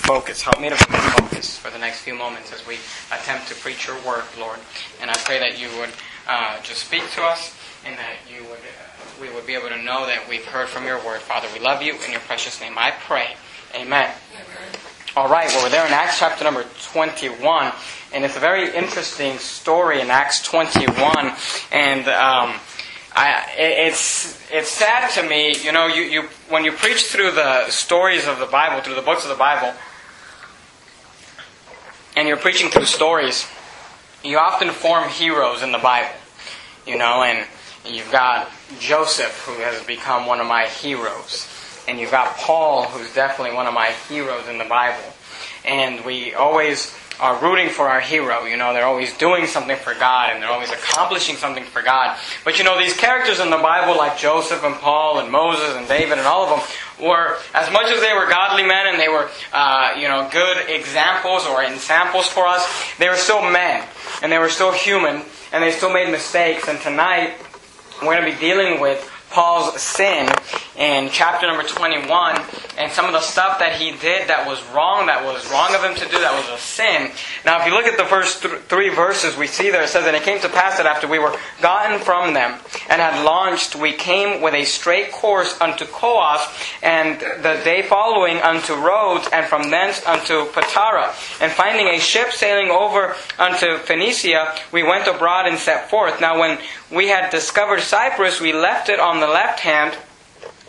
focus. Help me to focused for the next few moments as we attempt to preach your word, Lord. And I pray that you would uh, just speak to us and that you would, uh, we would be able to know that we've heard from your word. Father, we love you. In your precious name I pray. Amen. All right, well, we're there in Acts chapter number 21, and it's a very interesting story in Acts 21. And um, I, it's it's sad to me, you know, you, you when you preach through the stories of the Bible, through the books of the Bible, and you're preaching through stories, you often form heroes in the Bible, you know, and you've got Joseph, who has become one of my heroes, and you've got Paul, who's definitely one of my heroes in the Bible, and we always are rooting for our hero. You know, they're always doing something for God and they're always accomplishing something for God. But you know, these characters in the Bible, like Joseph and Paul and Moses and David and all of them, were, as much as they were godly men and they were, uh, you know, good examples or examples for us, they were still men and they were still human and they still made mistakes. And tonight, we're going to be dealing with Paul's sin in chapter number 21 and some of the stuff that he did that was wrong, that was wrong of him to do, that was a sin. Now, if you look at the first th- three verses, we see there it says, And it came to pass that after we were gotten from them and had launched, we came with a straight course unto Coos, and the day following unto Rhodes, and from thence unto Patara. And finding a ship sailing over unto Phoenicia, we went abroad and set forth. Now, when we had discovered Cyprus, we left it on the left hand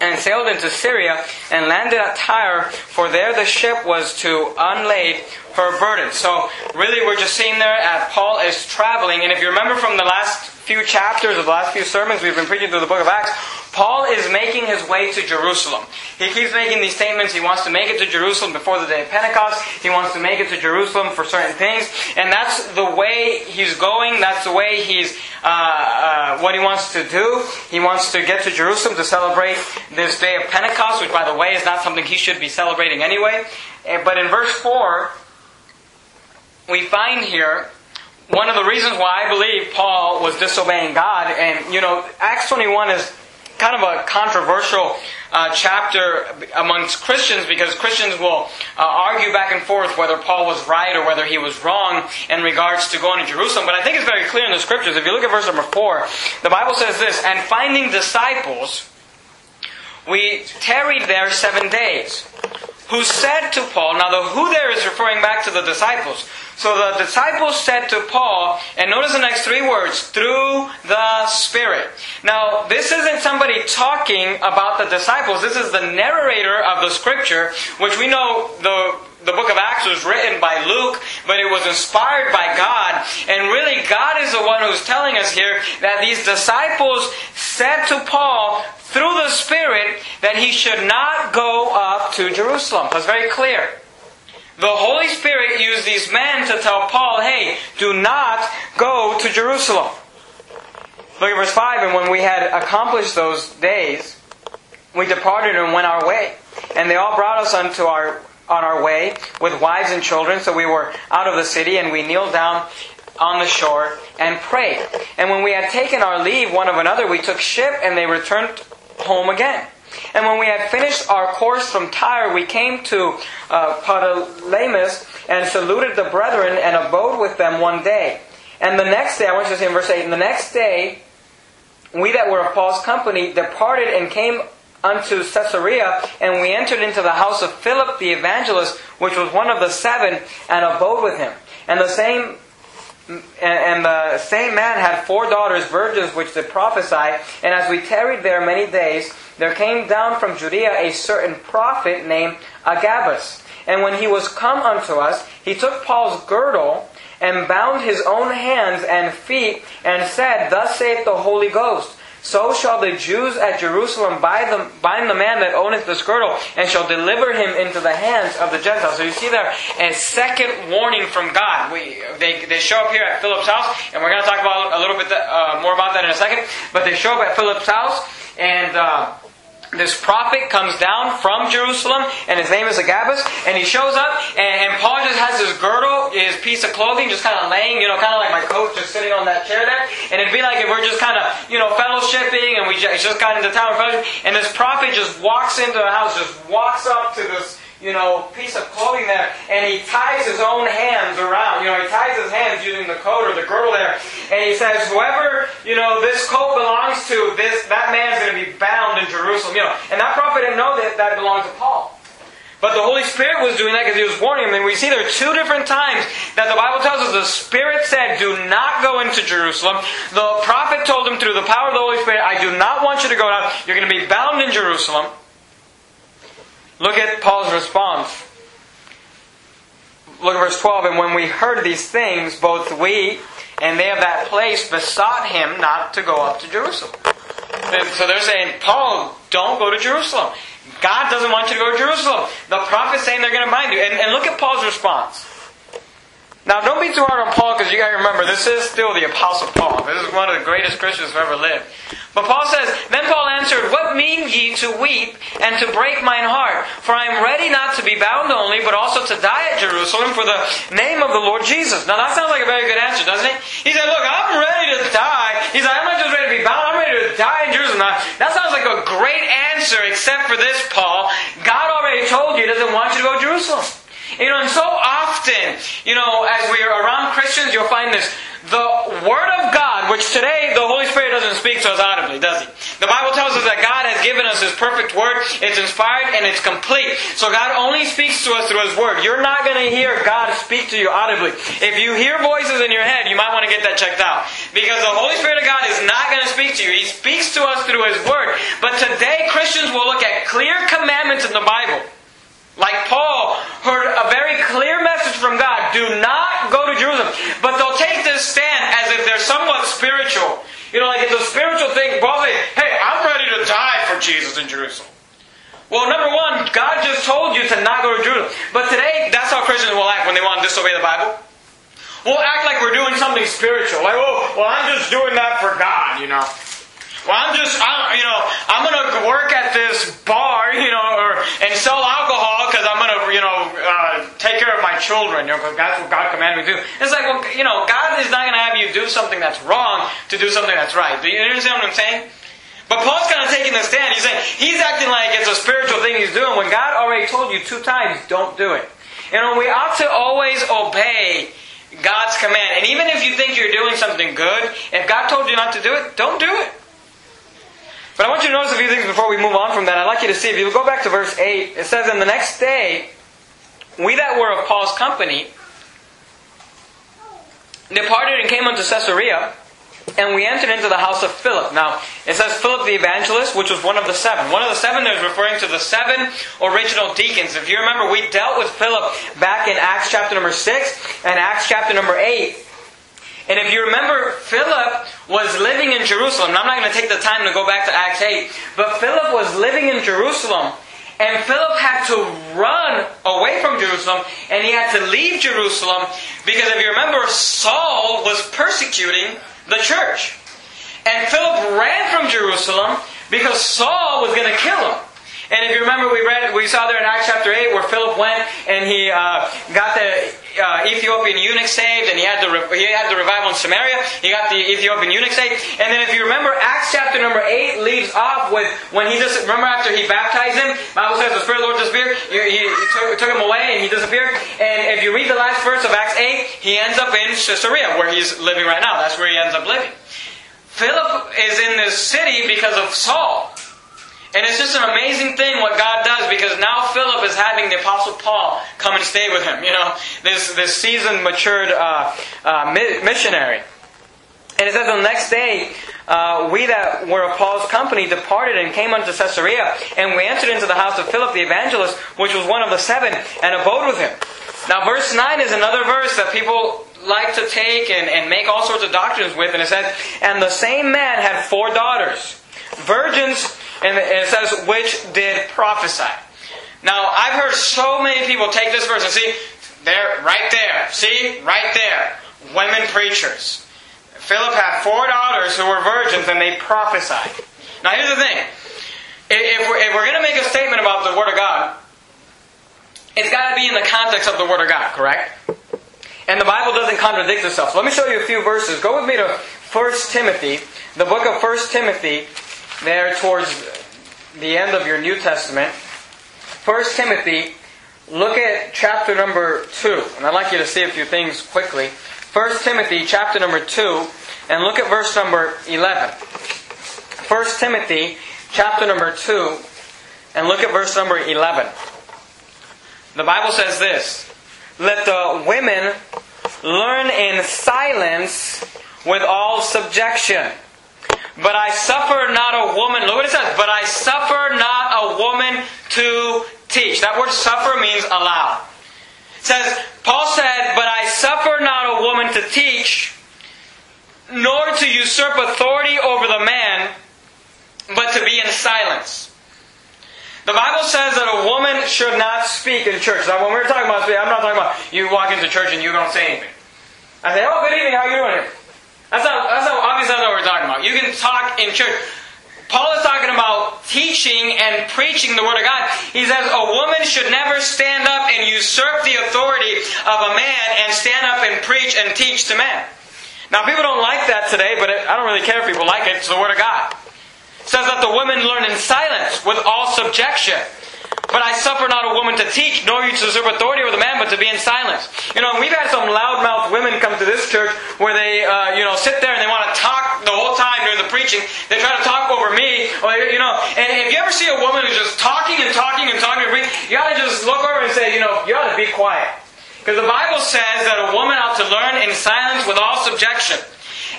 and sailed into Syria and landed at Tyre, for there the ship was to unlade her burden. So, really, we're just seeing there at Paul is traveling, and if you remember from the last few chapters of the last few sermons we've been preaching through the book of Acts, Paul is making his way to Jerusalem. He keeps making these statements. He wants to make it to Jerusalem before the day of Pentecost. He wants to make it to Jerusalem for certain things. And that's the way he's going. That's the way he's, uh, uh, what he wants to do. He wants to get to Jerusalem to celebrate this day of Pentecost, which by the way is not something he should be celebrating anyway. Eh, but in verse 4, we find here one of the reasons why I believe Paul was disobeying God. And, you know, Acts 21 is kind of a controversial uh, chapter amongst Christians because Christians will uh, argue back and forth whether Paul was right or whether he was wrong in regards to going to Jerusalem. But I think it's very clear in the scriptures. If you look at verse number 4, the Bible says this And finding disciples, we tarried there seven days. Who said to Paul, now the who there is referring back to the disciples. So the disciples said to Paul, and notice the next three words, through the Spirit. Now, this isn't somebody talking about the disciples. This is the narrator of the scripture, which we know the the book of Acts was written by Luke, but it was inspired by God. And really, God is the one who's telling us here that these disciples said to Paul through the Spirit that he should not go up to Jerusalem. That's very clear. The Holy Spirit used these men to tell Paul, hey, do not go to Jerusalem. Look at verse 5. And when we had accomplished those days, we departed and went our way. And they all brought us unto our on our way with wives and children. So we were out of the city and we kneeled down on the shore and prayed. And when we had taken our leave one of another, we took ship and they returned home again. And when we had finished our course from Tyre, we came to uh, Ptolemais and saluted the brethren and abode with them one day. And the next day, I want you to see in verse 8, and the next day, we that were of Paul's company departed and came unto Caesarea, and we entered into the house of Philip the evangelist, which was one of the seven, and abode with him. And the same and the same man had four daughters, virgins, which did prophesy. And as we tarried there many days, there came down from Judea a certain prophet named Agabus. And when he was come unto us, he took Paul's girdle and bound his own hands and feet, and said, Thus saith the Holy Ghost. So shall the Jews at Jerusalem bind the, bind the man that owneth this girdle, and shall deliver him into the hands of the Gentiles. So you see there a second warning from God. We, they, they show up here at Philip's house, and we're going to talk about a little bit uh, more about that in a second. But they show up at Philip's house, and uh, this prophet comes down from Jerusalem, and his name is Agabus, and he shows up, and, and, Paul just has his girdle, his piece of clothing, just kind of laying, you know, kind of like my coat just sitting on that chair there, and it'd be like if we're just kind of, you know, fellowshipping, and we just, just got into town, and this prophet just walks into the house, just walks up to this you know, piece of clothing there, and he ties his own hands around. You know, he ties his hands using the coat or the girdle there, and he says, "Whoever you know this coat belongs to, this that man's going to be bound in Jerusalem." You know, and that prophet didn't know that that belonged to Paul. But the Holy Spirit was doing that because He was warning him. And we see there are two different times that the Bible tells us the Spirit said, Do not go into Jerusalem. The prophet told him through the power of the Holy Spirit, I do not want you to go out. You're going to be bound in Jerusalem. Look at Paul's response. Look at verse 12. And when we heard these things, both we and they of that place besought him not to go up to Jerusalem. So they're saying, Paul, don't go to Jerusalem. God doesn't want you to go to Jerusalem. The prophet's saying they're going to bind you. And, and look at Paul's response. Now, don't be too hard on Paul because you got to remember, this is still the Apostle Paul. This is one of the greatest Christians who ever lived. But Paul says, Then Paul answered, What mean ye to weep and to break mine heart? For I am ready not to be bound only, but also to die at Jerusalem for the name of the Lord Jesus. Now, that sounds like a very good answer, doesn't it? He said, Look, I'm ready to die. He's like, I'm not just ready to be bound, I'm ready to die in Jerusalem. Now, that sounds like a great answer, except for this, Paul. God already told you he doesn't want you to go to Jerusalem. You know, and so often, you know, as we are around Christians, you'll find this. The Word of God, which today the Holy Spirit doesn't speak to us audibly, does He? The Bible tells us that God has given us His perfect Word. It's inspired and it's complete. So God only speaks to us through His Word. You're not going to hear God speak to you audibly. If you hear voices in your head, you might want to get that checked out. Because the Holy Spirit of God is not going to speak to you. He speaks to us through His Word. But today, Christians will look at clear commandments in the Bible like Paul heard a very clear message from God do not go to Jerusalem. But they'll take this stand as if they're somewhat spiritual. You know, like it's a spiritual thing. Say, hey, I'm ready to die for Jesus in Jerusalem. Well, number one, God just told you to not go to Jerusalem. But today, that's how Christians will act when they want to disobey the Bible. We'll act like we're doing something spiritual. Like, oh, well, I'm just doing that for God, you know. Well, I'm just, I'm, you know, I'm going to work at this bar, you know, or, and sell alcohol because I'm going to, you know, uh, take care of my children. You know, that's what God commanded me to do. It's like, well, you know, God is not going to have you do something that's wrong to do something that's right. Do you understand what I'm saying? But Paul's kind of taking the stand. He's saying he's acting like it's a spiritual thing he's doing when God already told you two times, don't do it. You know, we ought to always obey God's command. And even if you think you're doing something good, if God told you not to do it, don't do it. But I want you to notice a few things before we move on from that. I'd like you to see, if you go back to verse 8, it says, And the next day, we that were of Paul's company departed and came unto Caesarea, and we entered into the house of Philip. Now, it says Philip the evangelist, which was one of the seven. One of the seven there is referring to the seven original deacons. If you remember, we dealt with Philip back in Acts chapter number 6 and Acts chapter number 8. And if you remember, Philip was living in Jerusalem. Now, I'm not going to take the time to go back to Acts 8, but Philip was living in Jerusalem. And Philip had to run away from Jerusalem, and he had to leave Jerusalem because if you remember, Saul was persecuting the church. And Philip ran from Jerusalem because Saul was going to kill him. And if you remember, we read, we saw there in Acts chapter 8 where Philip went and he uh, got the uh, Ethiopian eunuch saved, and he had, the re- he had the revival in Samaria. He got the Ethiopian eunuch saved. And then if you remember, Acts chapter number 8 leaves off with when he just, remember after he baptized him, Bible says the Spirit of the Lord disappeared, he, he, took, took, him away and he disappeared. And if you read the last verse of Acts 8, he ends up in Caesarea, where he's living right now. That's where he ends up living. Philip is in this city because of Saul. And it's just an amazing thing what God does because now Philip is having the Apostle Paul come and stay with him. You know, this, this seasoned, matured uh, uh, missionary. And it says the next day, uh, we that were of Paul's company departed and came unto Caesarea, and we entered into the house of Philip the evangelist, which was one of the seven, and abode with him. Now, verse 9 is another verse that people like to take and, and make all sorts of doctrines with, and it says, And the same man had four daughters, virgins and it says, which did prophesy. Now, I've heard so many people take this verse and see, there, right there, see, right there, women preachers. Philip had four daughters who were virgins and they prophesied. Now, here's the thing. If we're, we're going to make a statement about the Word of God, it's got to be in the context of the Word of God, correct? And the Bible doesn't contradict itself. So let me show you a few verses. Go with me to 1 Timothy, the book of 1 Timothy, there towards the end of your New Testament. 1 Timothy look at chapter number 2. And I'd like you to see a few things quickly. 1 Timothy chapter number 2, and look at verse number 11. 1 Timothy chapter number 2, and look at verse number 11. The Bible says this Let the women learn in silence with all subjection. But I suffer not a woman, look what it says, but I suffer not a woman to teach. That word suffer means allow. It says, Paul said, but I suffer not a woman to teach, nor to usurp authority over the man, but to be in silence. The Bible says that a woman should not speak in church. Now, when we're talking about speaking, I'm not talking about you walk into church and you don't say anything. I say, oh, good evening, how are you doing here? That's not, that's what we're talking about. You can talk in church. Paul is talking about teaching and preaching the Word of God. He says a woman should never stand up and usurp the authority of a man and stand up and preach and teach to men. Now, people don't like that today, but I don't really care if people like it. It's the Word of God It says that the women learn in silence with all subjection. But I suffer not a woman to teach, nor you to usurp authority over the man, but to be in silence. You know, we've had some loudmouth women come to this church where they, uh, you know, sit there and they want to talk the whole time during the preaching. They try to talk over me, or you know. And if you ever see a woman who's just talking and talking and talking, you ought to just look over and say, you know, you ought to be quiet, because the Bible says that a woman ought to learn in silence with all subjection.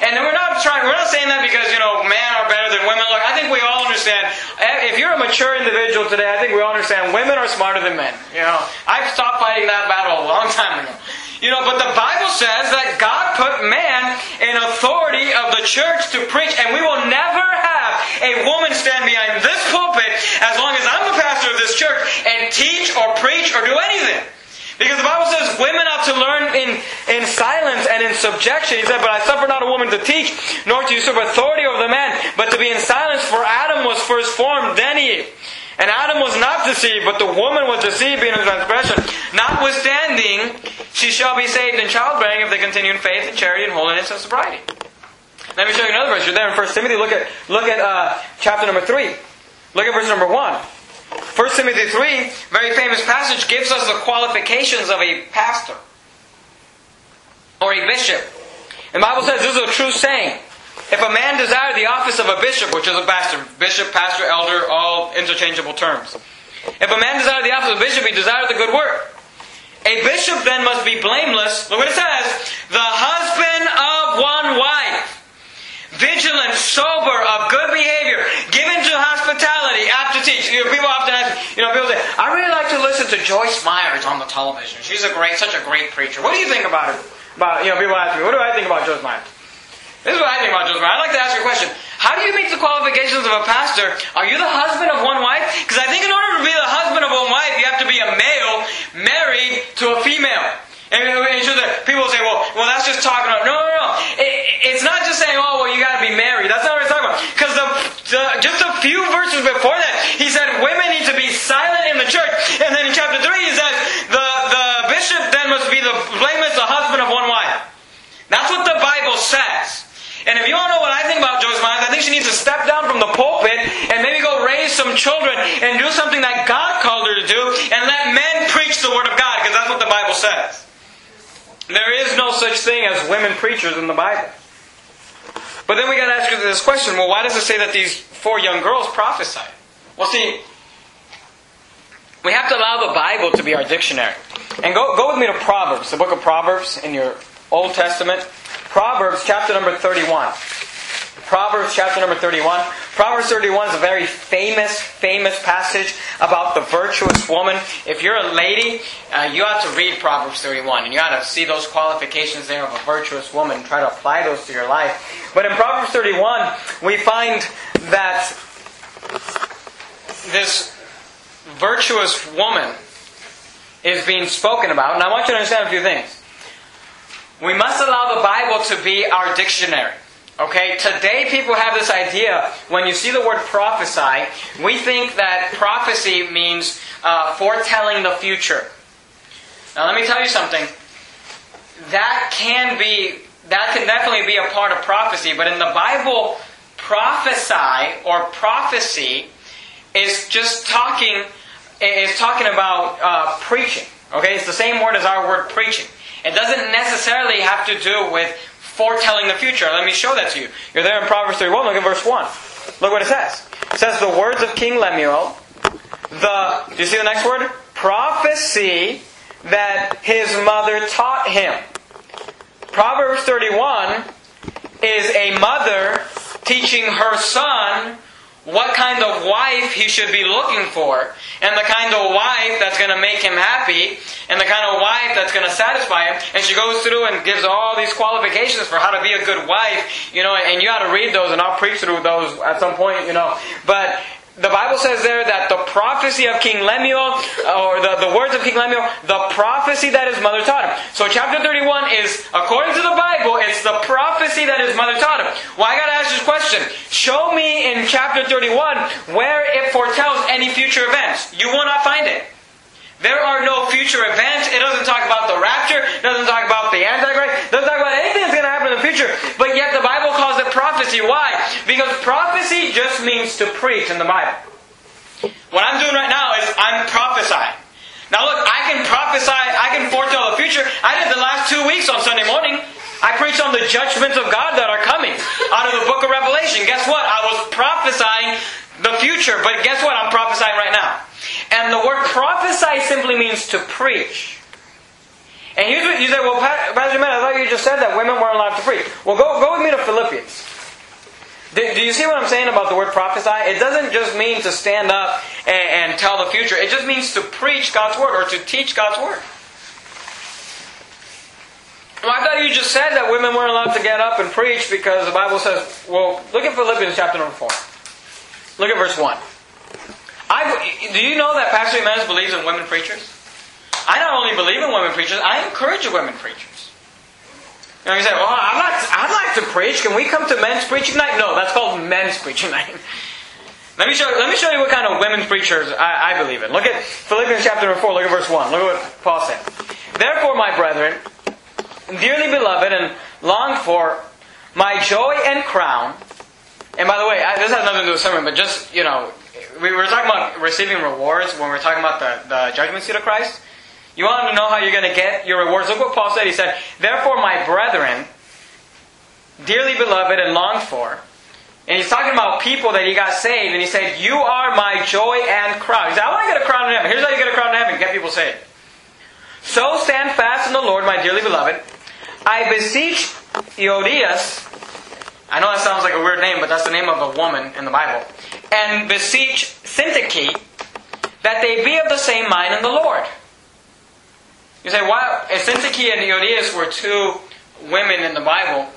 And we're not trying, we're not saying that because, you know, men are better than women. Look, I think we all understand. Eh, if you're a mature individual today, I think we all understand women are smarter than men. You know, I've stopped fighting that battle a long time ago. You know, but the Bible says that God put man in authority of the church to preach, and we will never have a woman stand behind this pulpit as long as I'm the pastor of this church and teach or preach or do anything. Because the Bible says women ought to learn in, in silence and subjection. He said, But I suffer not a woman to teach, nor to usurp authority over the man, but to be in silence, for Adam was first formed, then Eve. And Adam was not deceived, but the woman was deceived being in transgression. Notwithstanding, she shall be saved in childbearing if they continue in faith and charity and holiness and sobriety. Let me show you another verse. You're there in 1 Timothy. Look at, look at uh, chapter number 3. Look at verse number 1. 1 Timothy 3, very famous passage, gives us the qualifications of a pastor or a bishop. And the Bible says this is a true saying. If a man desire the office of a bishop, which is a pastor, bishop, pastor, elder, all interchangeable terms. If a man desire the office of a bishop, he desire the good work. A bishop then must be blameless. Look what it says. The husband of one wife vigilant, sober, of good behavior, given to hospitality, apt to teach. You know, people often ask, you know, people say, I really like to listen to Joyce Myers on the television. She's a great, such a great preacher. What do you think about her? About, you know, people ask me, what do I think about Joyce Myers? This is what I think about Joyce Myers. I'd like to ask you a question. How do you meet the qualifications of a pastor? Are you the husband of one wife? Because I think in order to be the husband of one wife, you have to be a male married to a female. And, people say, well, well, that's just talking about. No, no, no. It, it's not just saying, oh, well, you got to be married. That's not what it's talking about. Because the, the, just a few verses before that, he said women need to be silent in the church. And then in chapter 3, he says the, the bishop then must be the blameless, the husband of one wife. That's what the Bible says. And if you want to know what I think about Joyce Myers, I think she needs to step down from the pulpit and maybe go raise some children and do something that God called her to do and let men preach the Word of God because that's what the Bible says. There is no such thing as women preachers in the Bible. But then we got to ask this question well, why does it say that these four young girls prophesied? Well, see, we have to allow the Bible to be our dictionary. And go, go with me to Proverbs, the book of Proverbs in your Old Testament. Proverbs chapter number 31. Proverbs chapter number 31. Proverbs 31 is a very famous, famous passage about the virtuous woman. If you're a lady, uh, you ought to read Proverbs 31 and you ought to see those qualifications there of a virtuous woman and try to apply those to your life. But in Proverbs 31, we find that this virtuous woman is being spoken about. And I want you to understand a few things. We must allow the Bible to be our dictionary. Okay, today people have this idea when you see the word prophesy, we think that prophecy means uh, foretelling the future. Now, let me tell you something. That can be, that can definitely be a part of prophecy, but in the Bible, prophesy or prophecy is just talking is talking about uh, preaching. Okay, it's the same word as our word preaching. It doesn't necessarily have to do with foretelling the future. Let me show that to you. You're there in Proverbs 31. Look at verse 1. Look what it says. It says the words of King Lemuel, the, do you see the next word? Prophecy that his mother taught him. Proverbs 31 is a mother teaching her son what kind of wife he should be looking for, and the kind of wife that's going to make him happy, and the kind of wife that's going to satisfy him. And she goes through and gives all these qualifications for how to be a good wife, you know, and you got to read those, and I'll preach through those at some point, you know. But the Bible says there that the prophecy of King Lemuel, uh, or the, the words of King Lemuel, the prophecy that his mother taught him. So chapter 31 is, according to the Bible, it's the prophecy that his mother taught him. Well, I gotta ask this question. Show me in chapter 31 where it foretells any future events. You will not find it. There are no future events. It doesn't talk about the rapture. It doesn't talk about the Antichrist. It doesn't talk about anything that's to happen in the future. But yet the Bible prophecy. Why? Because prophecy just means to preach in the Bible. What I'm doing right now is I'm prophesying. Now look, I can prophesy, I can foretell the future. I did the last two weeks on Sunday morning. I preached on the judgments of God that are coming out of the book of Revelation. Guess what? I was prophesying the future, but guess what? I'm prophesying right now. And the word prophesy simply means to preach. And here's what you say, well, Pastor Matt, I thought you just said that women weren't allowed to preach. Well, go, go with me to Philippians. Do, you see what I'm saying about the word prophesy? It doesn't just mean to stand up and, and tell the future. It just means to preach God's word or to teach God's word. Well, I thought you just said that women weren't allowed to get up and preach because the Bible says, well, look at Philippians chapter number 4. Look at verse 1. I, do you know that Pastor Jimenez believes in women preachers? I not only believe in women preachers, I encourage women preachers. Know, you say, well, I'd like, to, I'd like to preach. Can we come to men's preaching night? No, that's called men's preaching night. Let me show, let me show you what kind of women preachers I, I believe in. Look at Philippians chapter 4, look at verse 1. Look at what Paul said. Therefore, my brethren, dearly beloved and longed for, my joy and crown. And by the way, this has nothing to do with sermon, but just, you know, we were talking about receiving rewards when we were talking about the, the judgment seat of Christ. You want to know how you're going to get your rewards? Look what Paul said. He said, Therefore, my brethren, dearly beloved and longed for, and he's talking about people that he got saved, and he said, You are my joy and crown. He said, I want to get a crown in heaven. Here's how you get a crown in heaven get people saved. So stand fast in the Lord, my dearly beloved. I beseech Euodias, I know that sounds like a weird name, but that's the name of a woman in the Bible, and beseech Syntyche that they be of the same mind in the Lord. You say, why? Syntyche and Euodias were two women in the Bible,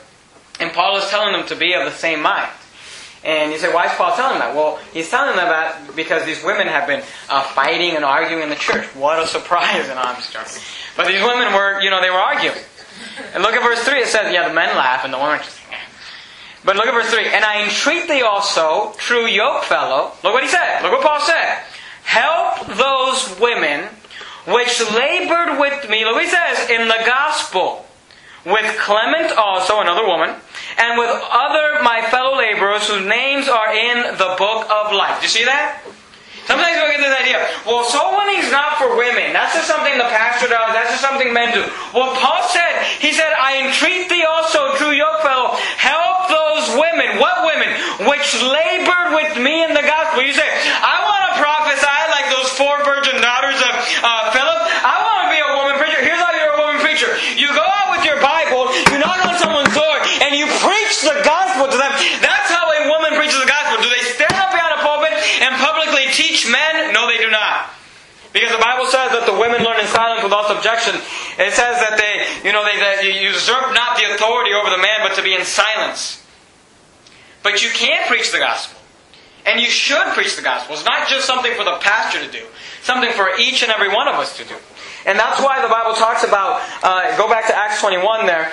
and Paul is telling them to be of the same mind. And you say, why is Paul telling that? Well, he's telling them that because these women have been uh, fighting and arguing in the church. What a surprise! And I'm just But these women were, you know, they were arguing. And look at verse 3. It says, yeah, the men laugh and the women just, eh. But look at verse 3. And I entreat thee also, true yoke fellow. Look what he said. Look what Paul said. Help those women which labored with me, look he says, in the gospel, with Clement also, another woman, and with other my fellow laborers whose names are in the book of life. Do you see that? Sometimes we get this idea, well, soul winning is not for women. That's just something the pastor does. That's just something men do. Well, Paul said, he said, I entreat thee also, true yoke fellow, help those women. What women? Which labored with me in the gospel. You say, I want to prophesy like those four virgin daughters uh, Philip. I want to be a woman preacher. Here's how you're a woman preacher. You go out with your Bible, you knock on someone's door, and you preach the gospel to them. That's how a woman preaches the gospel. Do they stand up behind a pulpit and publicly teach men? No, they do not. Because the Bible says that the women learn in silence without subjection. It says that they, you know, they, usurp not the authority over the man, but to be in silence. But you can't preach the gospel. And you should preach the gospel. It's not just something for the pastor to do, something for each and every one of us to do. And that's why the Bible talks about, uh, go back to Acts 21 there.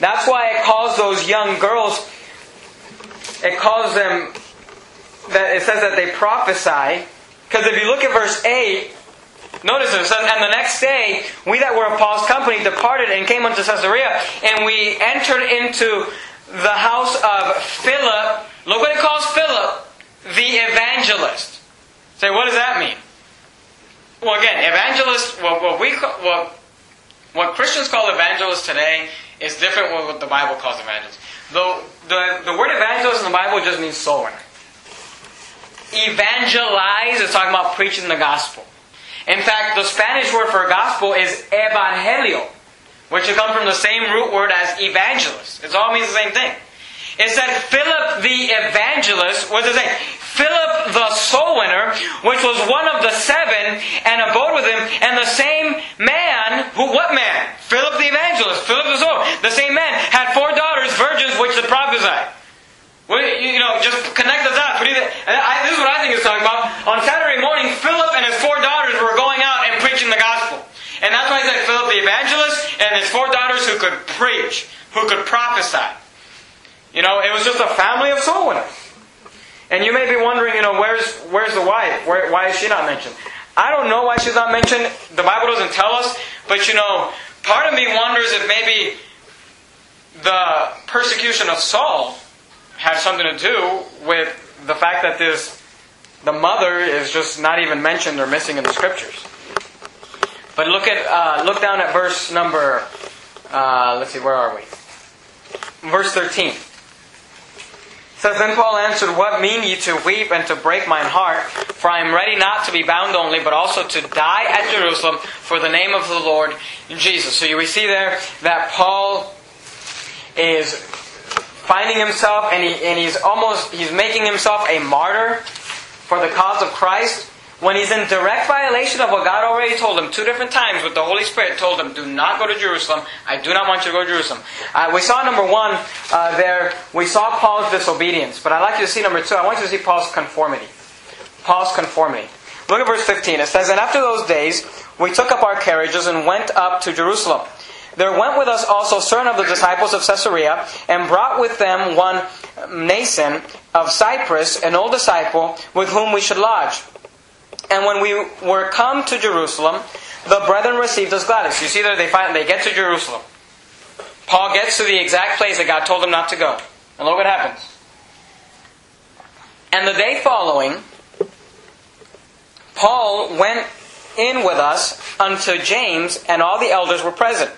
That's why it calls those young girls, it calls them, that it says that they prophesy. Because if you look at verse 8, notice it says, And the next day, we that were of Paul's company departed and came unto Caesarea, and we entered into the house of Philip. Look what it calls Philip, the evangelist. Say, what does that mean? well, again, evangelist, what, what we call, what, what Christians call evangelists today is different from what the Bible calls evangelists. The, the, the word evangelist in the Bible just means soul winner. Evangelize is talking about preaching the gospel. In fact, the Spanish word for gospel is evangelio, which comes from the same root word as evangelist. It all means the same thing. It that Philip the evangelist, does it say? Philip the soul winner, which was one of the seven, and abode with him, and the same man, who, what man? Philip the evangelist, Philip the soul, the same man, had four daughters, virgins, which had prophesied. Well, you know, just connect the dots. This is what I think it's talking about. On Saturday morning, Philip and his four daughters were going out and preaching the gospel. And that's why he said Philip the evangelist and his four daughters who could preach, who could prophesy. You know, it was just a family of soul winners. And you may be wondering, you know, where's where's the wife? Where, why is she not mentioned? I don't know why she's not mentioned. The Bible doesn't tell us. But you know, part of me wonders if maybe the persecution of Saul had something to do with the fact that this the mother is just not even mentioned or missing in the scriptures. But look at uh, look down at verse number. Uh, let's see, where are we? Verse thirteen says, Then Paul answered, What mean ye to weep and to break mine heart? For I am ready not to be bound only, but also to die at Jerusalem for the name of the Lord Jesus. So we see there that Paul is finding himself and, he, and he's almost he's making himself a martyr for the cause of Christ when he's in direct violation of what God already told him two different times, with the Holy Spirit told him, "Do not go to Jerusalem. I do not want you to go to Jerusalem." Uh, we saw number one uh, there. We saw Paul's disobedience, but I'd like you to see number two. I want you to see Paul's conformity. Paul's conformity. Look at verse 15. It says, "And after those days, we took up our carriages and went up to Jerusalem." There went with us also certain of the disciples of Caesarea, and brought with them one Mnason of Cyprus, an old disciple, with whom we should lodge. And when we were come to Jerusalem, the brethren received us gladly. So you see there, they find they get to Jerusalem. Paul gets to the exact place that God told him not to go. And look what happens. And the day following, Paul went in with us unto James, and all the elders were present.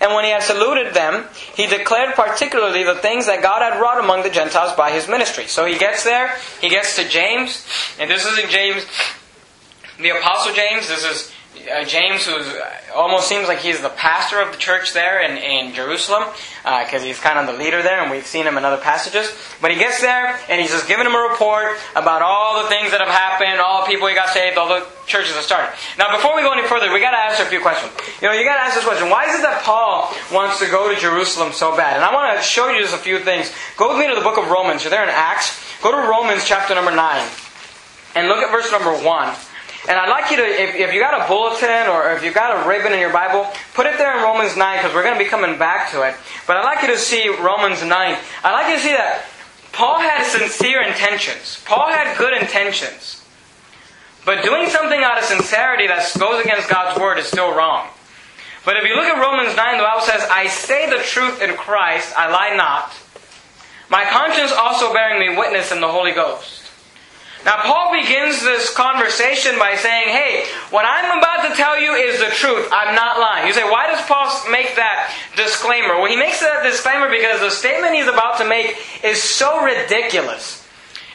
And when he had saluted them, he declared particularly the things that God had wrought among the Gentiles by his ministry. So he gets there, he gets to James, and this is in James the Apostle James, this is uh, James, who almost seems like he's the pastor of the church there in, in Jerusalem, because uh, he's kind of the leader there, and we've seen him in other passages. But he gets there, and he's just giving him a report about all the things that have happened, all the people he got saved, all the churches that started. Now, before we go any further, we got to answer a few questions. You know, you got to ask this question: Why is it that Paul wants to go to Jerusalem so bad? And I want to show you just a few things. Go with me to the book of Romans. You're there in Acts. Go to Romans chapter number nine, and look at verse number one. And I'd like you to, if, if you got a bulletin or if you got a ribbon in your Bible, put it there in Romans 9 because we're going to be coming back to it. But I'd like you to see Romans 9. I'd like you to see that Paul had sincere intentions. Paul had good intentions. But doing something out of sincerity that goes against God's word is still wrong. But if you look at Romans 9, the Bible says, I say the truth in Christ, I lie not. My conscience also bearing me witness in the Holy Ghost. Now, Paul begins this conversation by saying, Hey, what I'm about to tell you is the truth. I'm not lying. You say, why does Paul make that disclaimer? Well, he makes that disclaimer because the statement he's about to make is so ridiculous.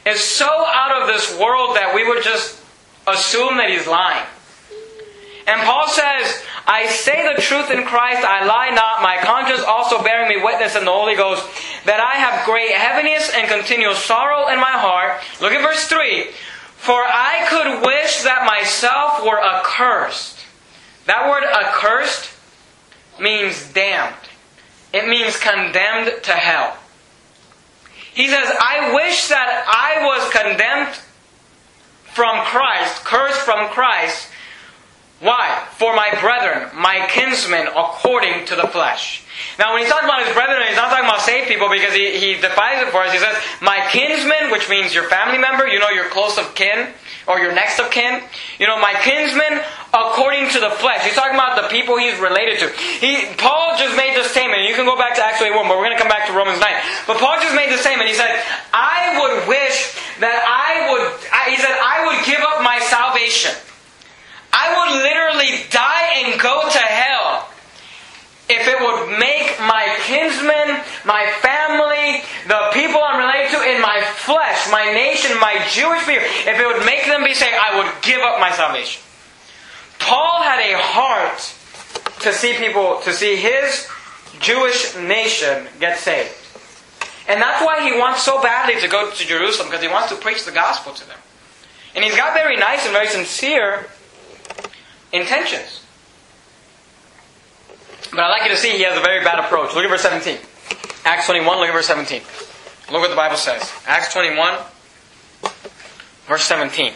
It's so out of this world that we would just assume that he's lying. And Paul says, I say the truth in Christ, I lie not, my conscience also bearing me witness in the Holy Ghost, that I have great heaviness and continual sorrow in my heart. Look at verse 3. For I could wish that myself were accursed. That word accursed means damned. It means condemned to hell. He says, I wish that I was condemned from Christ, cursed from Christ, why? For my brethren, my kinsmen, according to the flesh. Now, when he's talking about his brethren, he's not talking about saved people because he, he defines it for us. He says, my kinsmen, which means your family member, you know, your close of kin, or your next of kin. You know, my kinsmen, according to the flesh. He's talking about the people he's related to. He, Paul just made this statement. You can go back to Acts 21, but we're going to come back to Romans 9. But Paul just made this statement. He said, I would wish that I would, he said, I would give up my salvation I would literally die and go to hell if it would make my kinsmen, my family, the people I'm related to in my flesh, my nation, my Jewish people, if it would make them be saved, I would give up my salvation. Paul had a heart to see people, to see his Jewish nation get saved. And that's why he wants so badly to go to Jerusalem, because he wants to preach the gospel to them. And he's got very nice and very sincere intentions. But I'd like you to see he has a very bad approach. Look at verse 17. Acts 21, look at verse 17. Look what the Bible says. Acts 21, verse 17.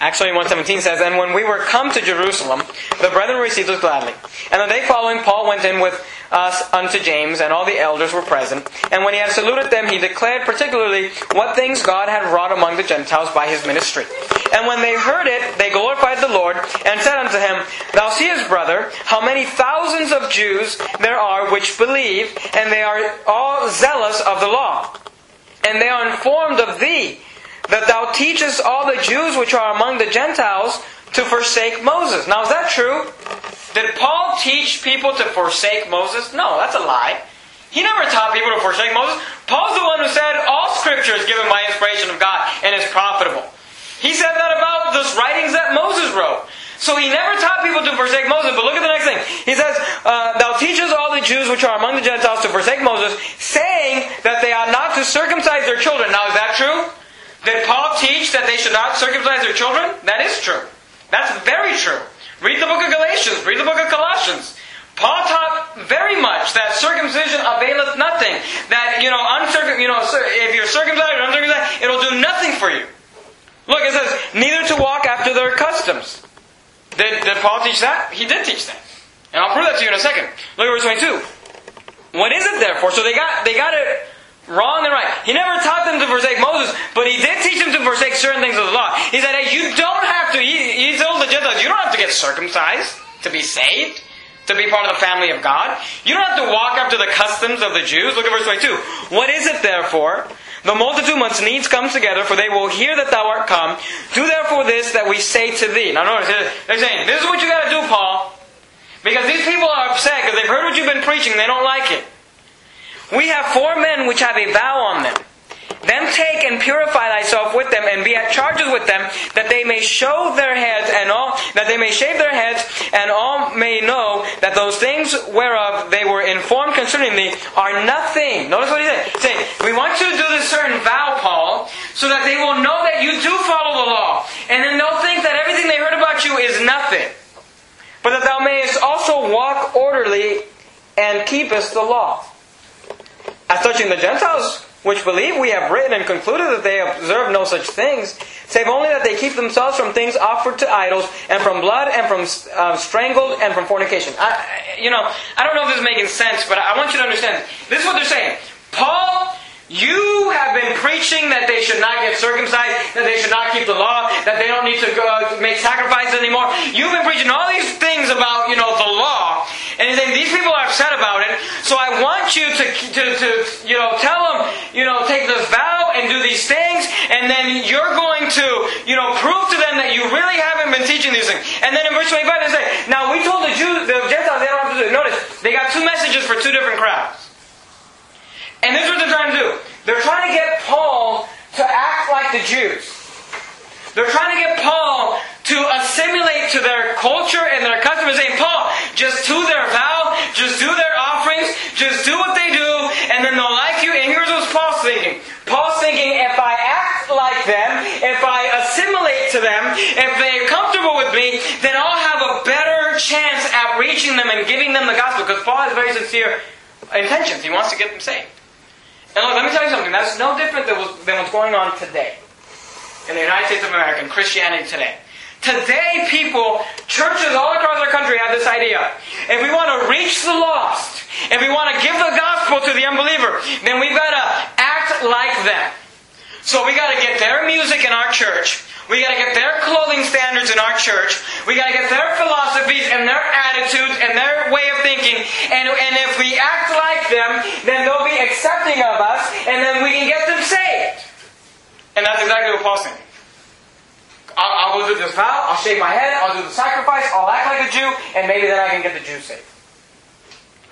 Acts 21, 17 says, And when we were come to Jerusalem, the brethren received us gladly. And the day following, Paul went in with us unto James, and all the elders were present. And when he had saluted them, he declared particularly what things God had wrought among the Gentiles by his ministry. And when they heard it, they glorified the Lord, and said unto him, Thou seest, brother, how many thousands of Jews there are which believe, and they are all zealous of the law. And they are informed of thee that thou teachest all the Jews which are among the Gentiles to forsake Moses. Now, is that true? Did Paul teach people to forsake Moses? No, that's a lie. He never taught people to forsake Moses. Paul's the one who said all scripture is given by inspiration of God and is profitable. He said that about those writings that Moses wrote. So he never taught people to forsake Moses. But look at the next thing. He says, uh, Thou teachest all the Jews which are among the Gentiles to forsake Moses, saying that they ought not to circumcise their children. Now, is that true? Did Paul teach that they should not circumcise their children? That is true. That's very true. Read the book of Galatians. Read the book of Colossians. Paul taught very much that circumcision availeth nothing. That, you know, uncircum, you know, if you're circumcised or uncircumcised, it'll do nothing for you. Look, it says, neither to walk after their customs. Did, did Paul teach that? He did teach that. And I'll prove that to you in a second. Look at verse 22. What is it therefore? So they got, they got it Wrong and right. He never taught them to forsake Moses, but he did teach them to forsake certain things of the law. He said, hey, you don't have to, he, he told the Gentiles, you don't have to get circumcised to be saved, to be part of the family of God. You don't have to walk after the customs of the Jews. Look at verse 22. What is it therefore? The multitude must needs come together, for they will hear that thou art come. Do therefore this that we say to thee. Now notice, they're saying, this is what you gotta do, Paul. Because these people are upset because they've heard what you've been preaching, they don't like it. We have four men which have a vow on them. Them take and purify thyself with them, and be at charges with them, that they may show their heads and all that they may shave their heads, and all may know that those things whereof they were informed concerning thee are nothing. Notice what he said. Saying, we want you to do this certain vow, Paul, so that they will know that you do follow the law, and then they'll think that everything they heard about you is nothing. But that thou mayest also walk orderly and keepest the law. As touching the Gentiles, which believe, we have written and concluded that they observe no such things, save only that they keep themselves from things offered to idols, and from blood, and from uh, strangled, and from fornication. I, you know, I don't know if this is making sense, but I want you to understand. This is what they're saying. Paul you have been preaching that they should not get circumcised, that they should not keep the law, that they don't need to go make sacrifices anymore. You've been preaching all these things about, you know, the law. And saying, these people are upset about it, so I want you to, to, to you know, tell them, you know, take this vow and do these things, and then you're going to, you know, prove to them that you really haven't been teaching these things. And then in verse 25 they say, now we told the Jews, the Gentiles, they don't have to do it. Notice, they got two messages for two different crowds. And this is what they're trying to do. They're trying to get Paul to act like the Jews. They're trying to get Paul to assimilate to their culture and their customs, saying, Paul, just do their vow, just do their offerings, just do what they do, and then they'll like you. And here's what Paul's thinking. Paul's thinking, if I act like them, if I assimilate to them, if they're comfortable with me, then I'll have a better chance at reaching them and giving them the gospel. Because Paul has very sincere intentions. He wants to get them saved. And look, let me tell you something. That's no different than what's going on today in the United States of America and Christianity today. Today, people, churches all across our country have this idea. If we want to reach the lost, if we want to give the gospel to the unbeliever, then we've got to act like them. So we got to get their music in our church. We got to get their clothing standards in our church. We got to get their philosophies and their attitudes and their way of thinking. And, and if we act like them, then they'll be accepting of us, and then we can get them saved. And that's exactly what Paul's saying. I'll, I'll go do this vow, I'll shave my head, I'll do the sacrifice, I'll act like a Jew, and maybe then I can get the Jews saved.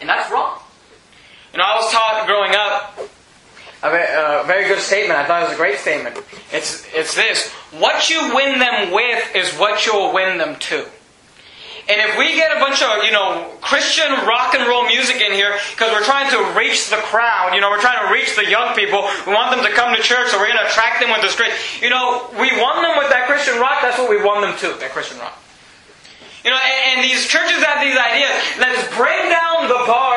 And that's wrong. You know, I was taught growing up a very, good statement. I thought it was a great statement. It's, it's this What you win them with is what you'll win them to. And if we get a bunch of, you know, Christian rock and roll music in here, because we're trying to reach the crowd, you know, we're trying to reach the young people, we want them to come to church, so we're going to attract them with this great, you know, we won them with that Christian rock, that's what we won them to, that Christian rock. You know, and, and these churches have these ideas. Let's bring down the bar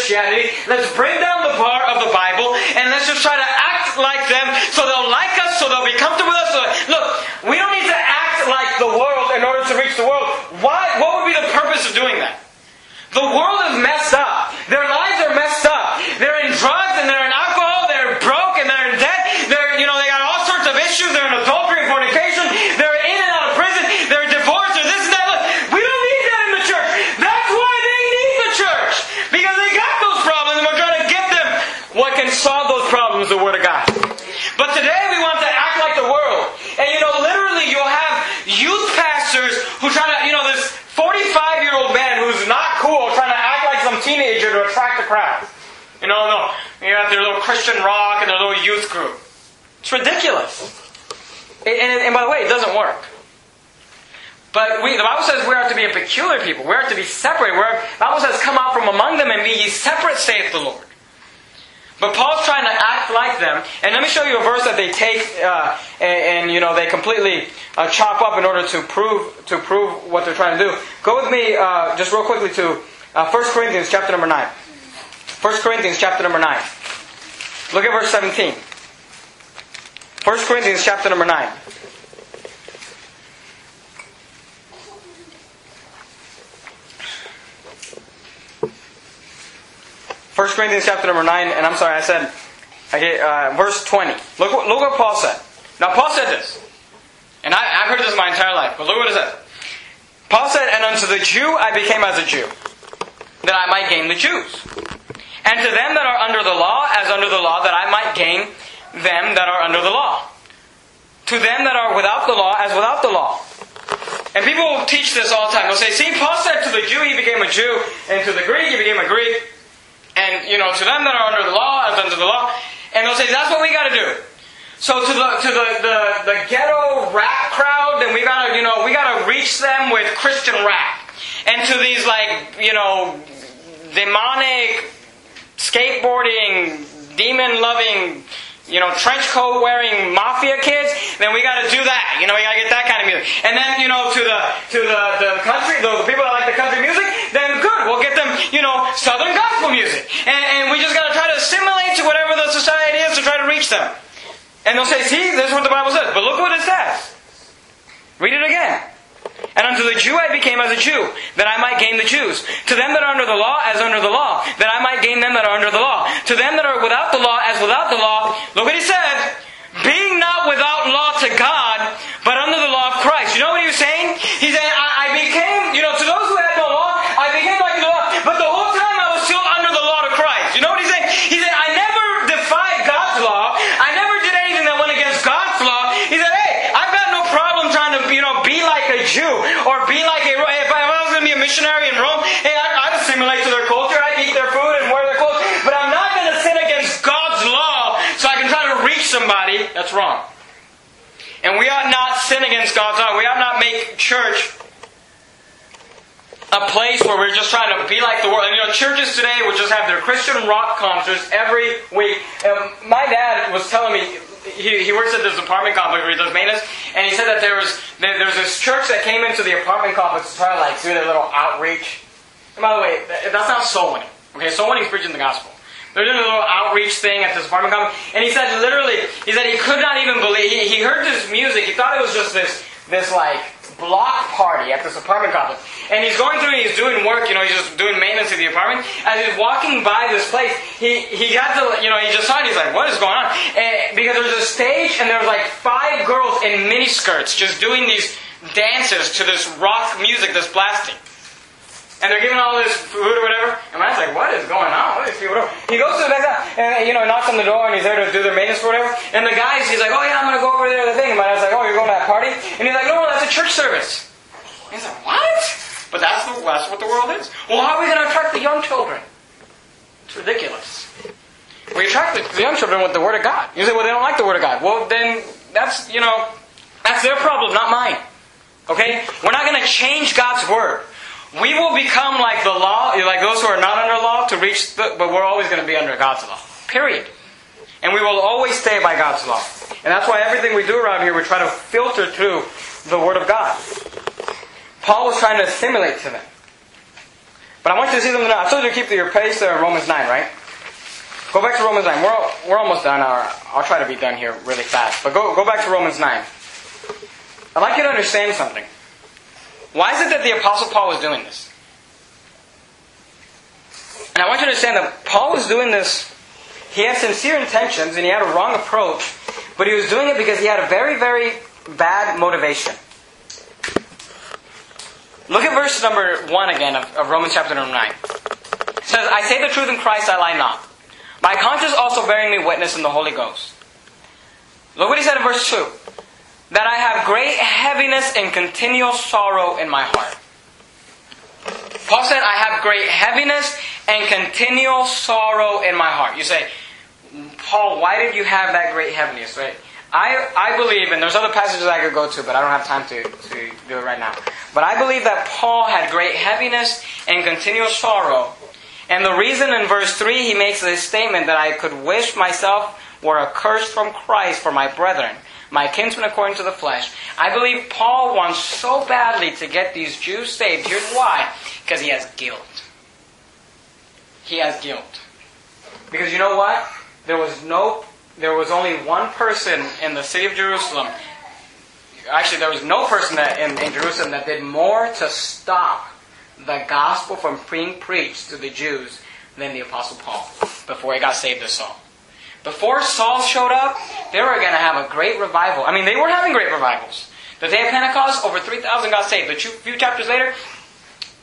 Christianity. Let's bring down the bar of the Bible, and let's just try to act like them, so they'll like us, so they'll be comfortable with us. So, look, we don't need to act like the world in order to reach the world. Why? What would be the purpose of doing that? The world is messed up. Their lives are messed up. They're in drugs and they're in alcohol. They're broke and they're in debt. They're, you know, they got all sorts of issues. They're in adultery and fornication. They're in and out of prison. They're divorced. They're this and that. Look, we don't need that in the church. That's why they need the church. Because they got those problems and we're trying to give them what can solve those problems, the Word of God. But today we want to act like the world. And you know, literally you'll have youth pastors who try to, you know, this 45 year old man who's not cool trying to act like some teenager to attract the crowd. You know, no, you their little Christian rock and their little youth group. It's ridiculous. And, and, and by the way, it doesn't work. But we, the Bible says we are to be a peculiar people. We are to be separate. We're, the Bible says, come out from among them and be ye separate, saith the Lord. But Paul's trying to act like them. And let me show you a verse that they take uh, and, and, you know they completely uh, chop up in order to prove to prove what they're trying to do. Go with me uh, just real quickly to uh, 1 Corinthians chapter number 9. 1 Corinthians chapter number 9. Look at verse 17. 1 Corinthians chapter number 9. First Corinthians chapter number 9, and I'm sorry, I said, okay, uh, verse 20. Look, what- look what Paul said. Now, Paul said this, and I, I've heard this my entire life, but look what it says. Paul said, And unto the Jew I became as a Jew, that I might gain the Jews. And to them that are under the law, as under the law, that I might gain them that are under the law. To them that are without the law, as without the law. And people will teach this all the time. They'll say, see, Paul said to the Jew he became a Jew, and to the Greek he became a Greek. And, you know, to them that are under the law, as under the law. And they'll say, that's what we gotta do. So to the to the, the, the ghetto rap crowd, then we gotta, you know, we gotta reach them with Christian rap. And to these like, you know, demonic, skateboarding, demon loving, you know, trench coat wearing mafia kids, then we gotta do that. You know, we gotta get that kind of music. And then, you know, to the to the, the country, the, the people that like the country music, then good, we'll get them, you know, southern gospel music. And, and we just gotta try to assimilate to whatever the society is to try to reach them. And they'll say, see, this is what the Bible says. But look what it says. Read it again. And unto the Jew I became as a Jew, that I might gain the Jews. To them that are under the law, as under the law, that I might gain them that are under the law. To them that are without the law, as without the law. Look what he said. Being not without law to God, but under the law of Christ. You know what he was saying? He said, I, I became, you know, to those who had no law, I became like the law. But the whole time I was still under the law to Christ. You know what he's saying? He said, I never defied God's law. I never did anything that went against God's law. He said, hey, I've got no problem trying to, you know, be like a Jew or be like a, if I was going to be a missionary in Rome, hey, I'd, I'd assimilate to their culture. I'd eat their food and wear their clothes. But I'm not going to sin against God's law so I can try to reach somebody. That's wrong. And we ought not sin against God's law. We ought not make church a place where we're just trying to be like the world. And you know, churches today will just have their Christian rock concerts every week. Um, my dad was telling me he, he works at this apartment complex where he does maintenance, and he said that there was there, there's this church that came into the apartment complex to try to like do their little outreach. And by the way, that, that's not soul winning. Okay, soul winning is preaching the gospel. They're doing a little outreach thing at this apartment complex, and he said literally, he said he could not even believe. He, he heard this music. He thought it was just this this like block party at this apartment complex. And he's going through, he's doing work, you know, he's just doing maintenance of the apartment. As he's walking by this place, he, he got to, you know, he just saw it, he's like, what is going on? And, because there's a stage and there's like five girls in miniskirts just doing these dances to this rock music that's blasting. And they're giving all this food or whatever. And man's like, what is going on? What is people doing? He goes to the next and, you know, knocks on the door and he's there to do their maintenance or whatever. And the guy's, he's like, oh yeah, I'm going to go over there to the thing. And my dad's like, oh, you're going to that party? And he's like, no, that's a church service. He's like, what? But that's, the, that's what the world is. Well, how are we going to attract the young children? It's ridiculous. We attract the, the young children with the Word of God. You say, well, they don't like the Word of God. Well, then that's, you know, that's their problem, not mine. Okay? We're not going to change God's Word. We will become like the law, like those who are not under law to reach the, but we're always going to be under God's law. Period. And we will always stay by God's law. And that's why everything we do around here, we try to filter through the Word of God. Paul was trying to assimilate to them. But I want you to see something now. I told you to keep your pace there in Romans 9, right? Go back to Romans 9. We're, we're almost done. I'll try to be done here really fast. But go, go back to Romans 9. I'd like you to understand something. Why is it that the Apostle Paul was doing this? And I want you to understand that Paul was doing this, he had sincere intentions and he had a wrong approach, but he was doing it because he had a very, very bad motivation. Look at verse number 1 again of, of Romans chapter number 9. It says, I say the truth in Christ, I lie not. My conscience also bearing me witness in the Holy Ghost. Look what he said in verse 2 that I have great heaviness and continual sorrow in my heart. Paul said, I have great heaviness and continual sorrow in my heart. You say, Paul, why did you have that great heaviness, right? I, I believe, and there's other passages I could go to, but I don't have time to, to do it right now. But I believe that Paul had great heaviness and continual sorrow. And the reason in verse 3 he makes this statement that I could wish myself were accursed from Christ for my brethren my kinsman according to the flesh. I believe Paul wants so badly to get these Jews saved. Here's why. Because he has guilt. He has guilt. Because you know what? There was no there was only one person in the city of Jerusalem. Actually, there was no person that in, in Jerusalem that did more to stop the gospel from being preached to the Jews than the Apostle Paul before he got saved as Saul. Before Saul showed up, they were going to have a great revival. I mean, they were having great revivals. The day of Pentecost, over 3,000 got saved. A few chapters later,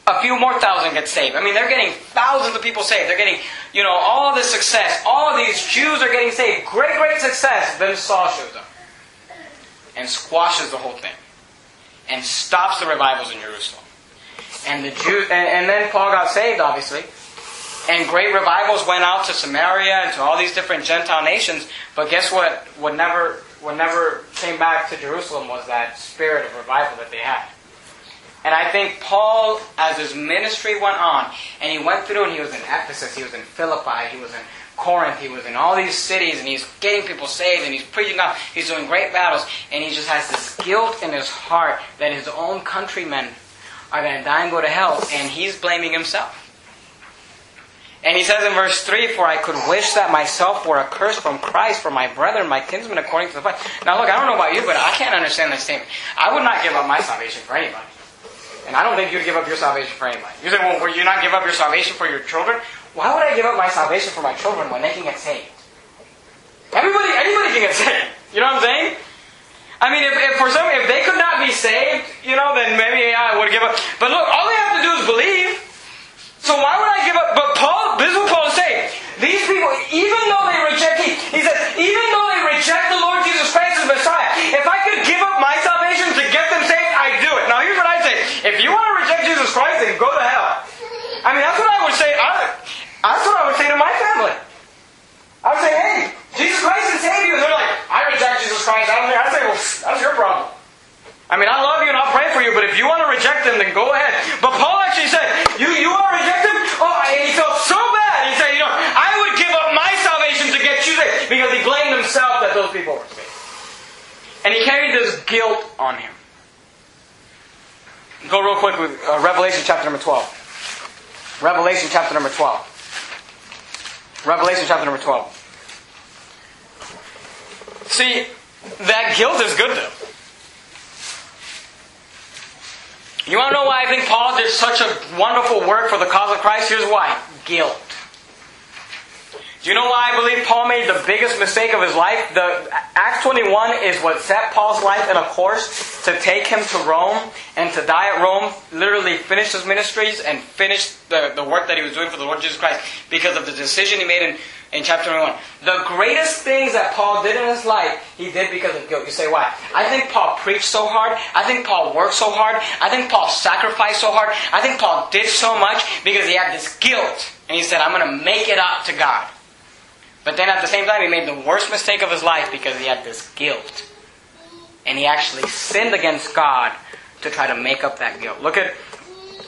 a few more thousand get saved. I mean, they're getting thousands of people saved. They're getting, you know, all this success. All of these Jews are getting saved. Great, great success. Then Saul shows up and squashes the whole thing and stops the revivals in Jerusalem. And the Jews, and, and then Paul got saved, obviously. And great revivals went out to Samaria and to all these different Gentile nations. But guess what? What never, what never came back to Jerusalem was that spirit of revival that they had. And I think Paul, as his ministry went on, and he went through and he was in Ephesus, he was in Philippi, he was in Corinth, he was in all these cities, and he's getting people saved, and he's preaching God, he's doing great battles, and he just has this guilt in his heart that his own countrymen are going to die and go to hell, and he's blaming himself. And he says in verse 3, For I could wish that myself were accursed from Christ for my brethren, my kinsmen according to the flesh. Now look, I don't know about you, but I can't understand this statement. I would not give up my salvation for anybody. And I don't think you'd give up your salvation for anybody. You say, well, will you not give up your salvation for your children? Why would I give up my salvation for my children when they can get saved? Everybody, anybody can get saved. You know what I'm saying? I mean, if, if for some, if they could not be saved, you know, then maybe I would give up. But look, all they have to do is believe. So why would I give up? But this is what Paul is saying. These people, even though they reject, he, he says, even though they reject the Lord Jesus Christ as Messiah, if I could give up my salvation to get them saved, I'd do it. Now here's what I say. If you want to reject Jesus Christ, then go to hell. I mean, that's what I would say. I, that's what I would say to my family. I would say, hey, Jesus Christ can save you. And they're like, I reject Jesus Christ. I don't think, I'd say, well, that's your problem. I mean, I love you and I'll pray for you, but if you want to reject them, then go ahead. But Paul actually said, you, you want to reject them? Oh, and he felt so bad. He said, you know, I would give up my salvation to get you saved. Because he blamed himself that those people were saved. And he carried this guilt on him. Go real quick with uh, Revelation chapter number 12. Revelation chapter number 12. Revelation chapter number 12. See, that guilt is good though. You want to know why I think Paul did such a wonderful work for the cause of Christ? Here's why guilt. Do you know why I believe Paul made the biggest mistake of his life? The Acts 21 is what set Paul's life in a course to take him to Rome and to die at Rome, literally finish his ministries and finish the, the work that he was doing for the Lord Jesus Christ because of the decision he made in, in chapter 21. The greatest things that Paul did in his life, he did because of guilt. You say, why? I think Paul preached so hard. I think Paul worked so hard. I think Paul sacrificed so hard. I think Paul did so much because he had this guilt. And he said, I'm going to make it up to God. But then at the same time, he made the worst mistake of his life because he had this guilt. And he actually sinned against God to try to make up that guilt. Look at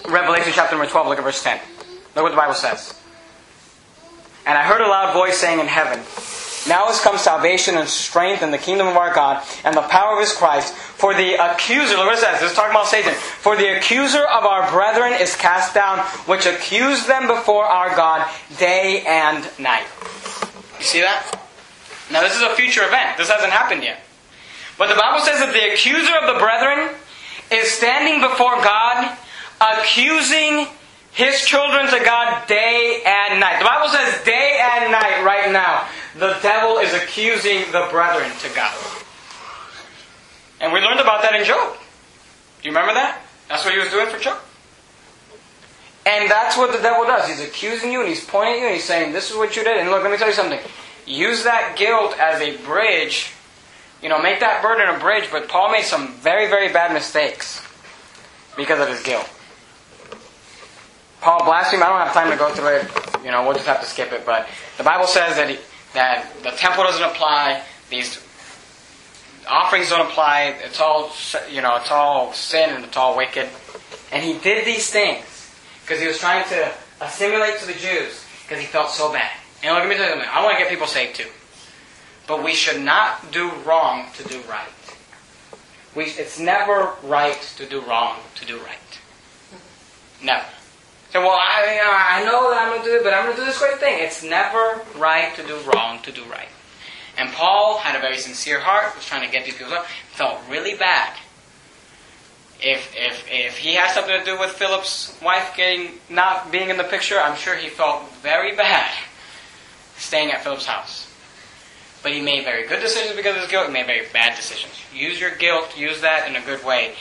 Revelation chapter number 12, look at verse 10. Look what the Bible says. And I heard a loud voice saying in heaven, Now has come salvation and strength in the kingdom of our God and the power of his Christ. For the accuser, look what it says, this is talking about Satan. For the accuser of our brethren is cast down, which accused them before our God day and night. You see that? Now, this is a future event. This hasn't happened yet. But the Bible says that the accuser of the brethren is standing before God, accusing his children to God day and night. The Bible says day and night right now. The devil is accusing the brethren to God. And we learned about that in Job. Do you remember that? That's what he was doing for Job. And that's what the devil does. He's accusing you and he's pointing at you and he's saying, This is what you did. And look, let me tell you something. Use that guilt as a bridge. You know, make that burden a bridge. But Paul made some very, very bad mistakes because of his guilt. Paul blasphemed. I don't have time to go through it. You know, we'll just have to skip it. But the Bible says that, he, that the temple doesn't apply. These offerings don't apply. It's all, you know, it's all sin and it's all wicked. And he did these things because he was trying to assimilate to the Jews because he felt so bad. And let me tell you something. I want to get people saved too. But we should not do wrong to do right. We, it's never right to do wrong to do right. Never. So, well, I, I know that I'm going to do it, but I'm going to do this great thing. It's never right to do wrong to do right. And Paul had a very sincere heart, was trying to get these people up, felt really bad if, if, if he has something to do with Philip's wife getting not being in the picture, I'm sure he felt very bad staying at Philip's house. But he made very good decisions because of his guilt. He made very bad decisions. Use your guilt. Use that in a good way.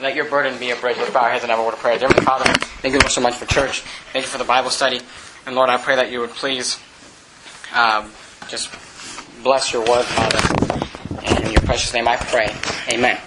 Let your burden be a bridge. Let's bow our heads and have a word of prayer. Dear Father, thank you so much for church. Thank you for the Bible study. And Lord, I pray that you would please um, just bless your word, Father. And in your precious name I pray. Amen.